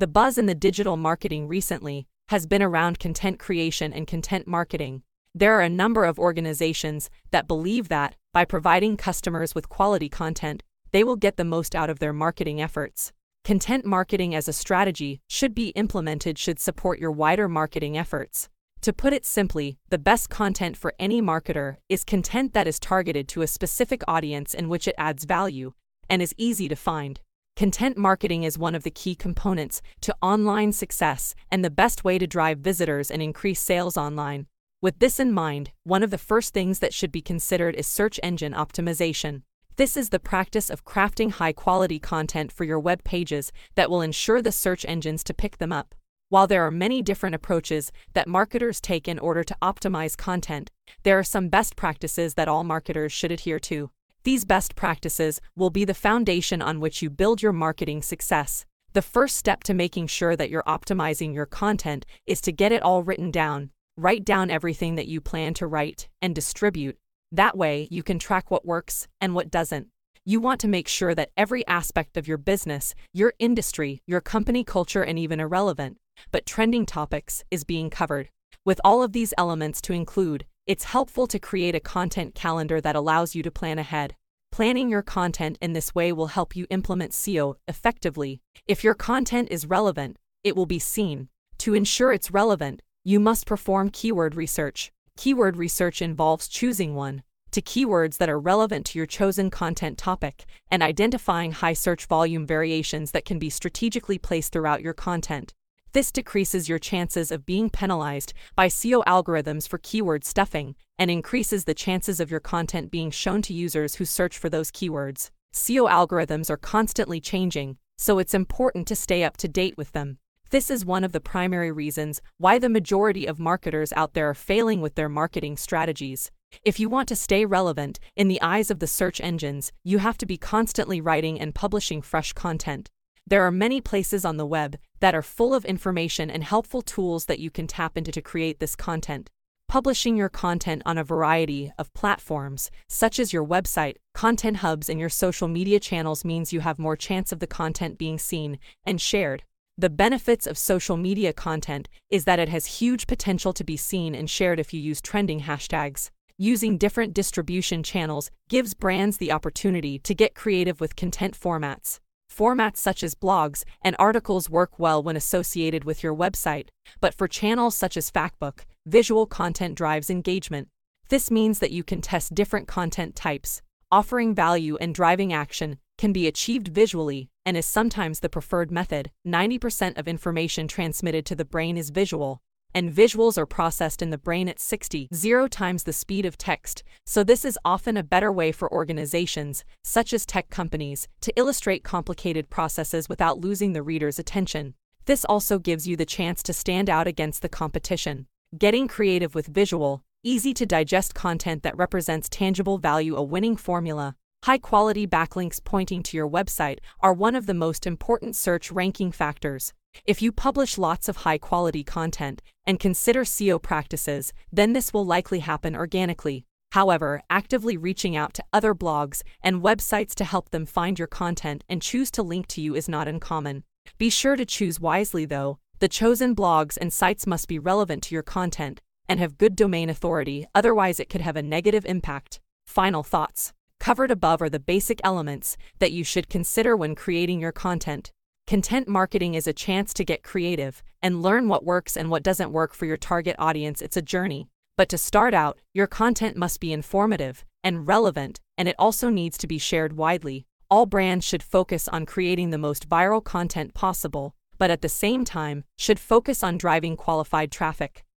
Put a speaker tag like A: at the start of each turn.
A: The buzz in the digital marketing recently has been around content creation and content marketing. There are a number of organizations that believe that, by providing customers with quality content, they will get the most out of their marketing efforts. Content marketing as a strategy should be implemented should support your wider marketing efforts. To put it simply, the best content for any marketer is content that is targeted to a specific audience in which it adds value and is easy to find. Content marketing is one of the key components to online success and the best way to drive visitors and increase sales online. With this in mind, one of the first things that should be considered is search engine optimization. This is the practice of crafting high quality content for your web pages that will ensure the search engines to pick them up. While there are many different approaches that marketers take in order to optimize content, there are some best practices that all marketers should adhere to. These best practices will be the foundation on which you build your marketing success. The first step to making sure that you're optimizing your content is to get it all written down. Write down everything that you plan to write and distribute. That way, you can track what works and what doesn't. You want to make sure that every aspect of your business, your industry, your company culture, and even irrelevant, but trending topics is being covered. With all of these elements to include, it's helpful to create a content calendar that allows you to plan ahead. Planning your content in this way will help you implement SEO effectively. If your content is relevant, it will be seen. To ensure it's relevant, you must perform keyword research. Keyword research involves choosing one to keywords that are relevant to your chosen content topic and identifying high search volume variations that can be strategically placed throughout your content. This decreases your chances of being penalized by SEO algorithms for keyword stuffing and increases the chances of your content being shown to users who search for those keywords. SEO algorithms are constantly changing, so it's important to stay up to date with them. This is one of the primary reasons why the majority of marketers out there are failing with their marketing strategies. If you want to stay relevant in the eyes of the search engines, you have to be constantly writing and publishing fresh content. There are many places on the web that are full of information and helpful tools that you can tap into to create this content. Publishing your content on a variety of platforms, such as your website, content hubs, and your social media channels, means you have more chance of the content being seen and shared. The benefits of social media content is that it has huge potential to be seen and shared if you use trending hashtags. Using different distribution channels gives brands the opportunity to get creative with content formats. Formats such as blogs and articles work well when associated with your website, but for channels such as Facebook, visual content drives engagement. This means that you can test different content types. Offering value and driving action can be achieved visually and is sometimes the preferred method. 90% of information transmitted to the brain is visual, and visuals are processed in the brain at 60 0 times the speed of text, so this is often a better way for organizations, such as tech companies, to illustrate complicated processes without losing the reader's attention. This also gives you the chance to stand out against the competition. Getting creative with visual, easy to digest content that represents tangible value a winning formula. High quality backlinks pointing to your website are one of the most important search ranking factors. If you publish lots of high quality content and consider SEO practices, then this will likely happen organically. However, actively reaching out to other blogs and websites to help them find your content and choose to link to you is not uncommon. Be sure to choose wisely though. The chosen blogs and sites must be relevant to your content and have good domain authority, otherwise, it could have a negative impact. Final thoughts. Covered above are the basic elements that you should consider when creating your content. Content marketing is a chance to get creative and learn what works and what doesn't work for your target audience. It's a journey. But to start out, your content must be informative and relevant, and it also needs to be shared widely. All brands should focus on creating the most viral content possible, but at the same time, should focus on driving qualified traffic.